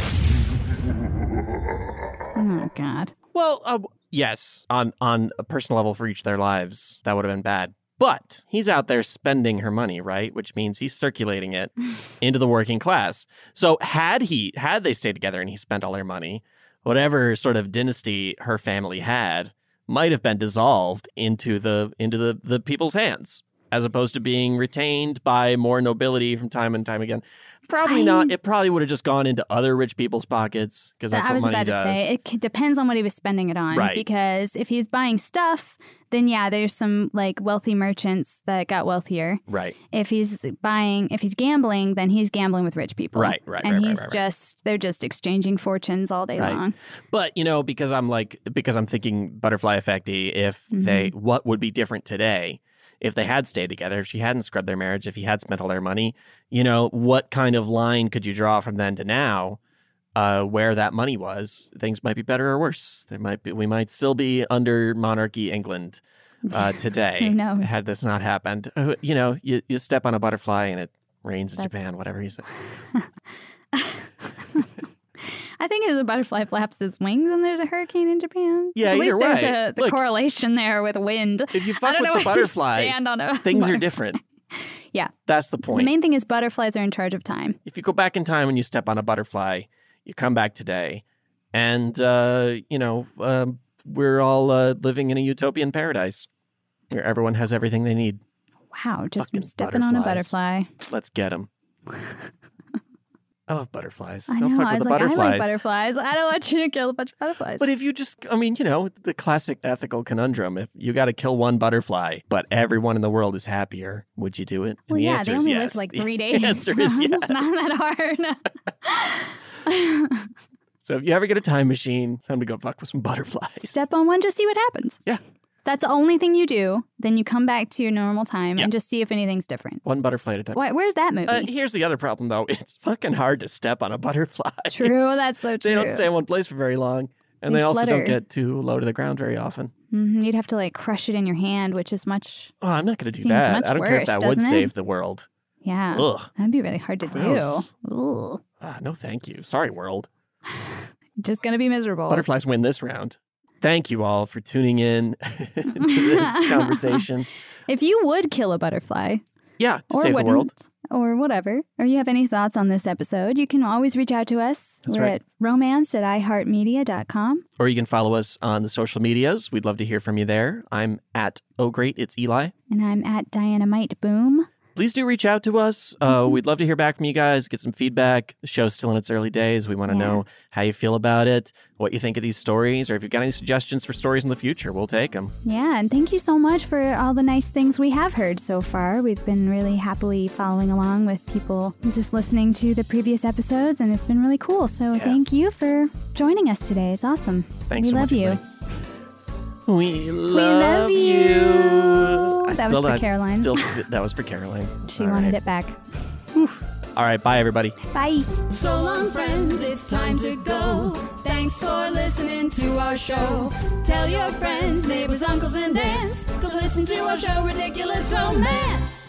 Oh God. Well, uh, yes, on on a personal level for each of their lives, that would have been bad. But he's out there spending her money, right? Which means he's circulating it <laughs> into the working class. So had he had they stayed together and he spent all their money, whatever sort of dynasty her family had might have been dissolved into the into the, the people's hands as opposed to being retained by more nobility from time and time again. Probably not. It probably would have just gone into other rich people's pockets because that's I what was money about does. to say it depends on what he was spending it on. Right. Because if he's buying stuff, then yeah, there's some like wealthy merchants that got wealthier. Right. If he's buying, if he's gambling, then he's gambling with rich people. Right, right, And right, he's right, just they're just exchanging fortunes all day Right. long. But you know, because I'm like because I'm thinking butterfly effecty, if they Mm-hmm. what would be different today if they had stayed together, if she hadn't scrubbed their marriage, if he had spent all their money, you know, what kind of line could you draw from then to now? Uh, where that money was, things might be better or worse. There might be, we might still be under monarchy England uh, <laughs> today. Had this not happened, Uh, you know, you, you step on a butterfly and it rains in That's- Japan, whatever he said. <laughs> I think as a butterfly flaps his wings and there's a hurricane in Japan. Yeah, At least there's way. a the Look, correlation there with wind. If you I fuck don't with know the butterfly, stand on a <laughs> things are different. <laughs> Yeah. That's the point. The main thing is butterflies are in charge of time. if you go back in time and you step on a butterfly, you come back today, and uh, you know um, we're all uh, living in a utopian paradise where everyone has everything they need. Wow, just Fucking stepping on a butterfly. Let's get them. <laughs> I love butterflies. I Don't know. fuck I with was the butterflies. I like butterflies. I don't want you to kill a bunch of butterflies. But if you just, I mean, you know, the classic ethical conundrum: if you got to kill one butterfly, but everyone in the world is happier, would you do it? And well, the yeah, answer they is only yes. lived like three days. <laughs> answer is <laughs> yes. it's not that hard. <laughs> So if you ever get a time machine, time to go fuck with some butterflies. Step on one, just see what happens. Yeah. That's the only thing you do. Then you come back to your normal time and just see if anything's different. One butterfly at a time. Why, where's that movie? Uh, here's the other problem, though. <laughs> It's fucking hard to step on a butterfly. True, <laughs> that's so true. they don't stay in one place for very long, and They they, also don't get too low to the ground very often. Mhm, You'd have to like crush it in your hand, which is much. Oh, I'm not going to do that. I don't care if that would it? save the world. Yeah. Ugh. That'd be really hard to Gross. do. Ooh. Ah, no, thank you. Sorry, world. <laughs> Just gonna be miserable. Butterflies win this round. Thank you all for tuning in <laughs> to this <laughs> conversation. If you would kill a butterfly, Yeah, to or save the world. or whatever, or you have any thoughts on this episode, you can always reach out to us. That's We're right. at romance at iheartmedia.com. Or you can follow us on the social medias. We'd love to hear from you there. I'm at Oh Great, it's Eli. And I'm at Dynamite Boom. Please do reach out to us. Uh, we'd love to hear back from you guys, get some feedback. The show's still in its early days. We want to Yeah. know how you feel about it, what you think of these stories, or if you've got any suggestions for stories in the future, we'll take them. Yeah, and thank you so much for all the nice things we have heard so far. We've been really happily following along with people just listening to the previous episodes, and it's been really cool. So thank you for joining us today. It's awesome. Thanks we so love much, you. Everybody. We love, love you. I That was for not- Caroline. Still, that was for Caroline. <laughs> She All wanted right. it back. All right, bye, everybody. Bye. So long, friends, it's time to go. Thanks for listening to our show. Tell your friends, neighbors, uncles, and aunts to listen to our show, Ridiculous Romance.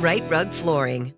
Right Rug Flooring.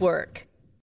work.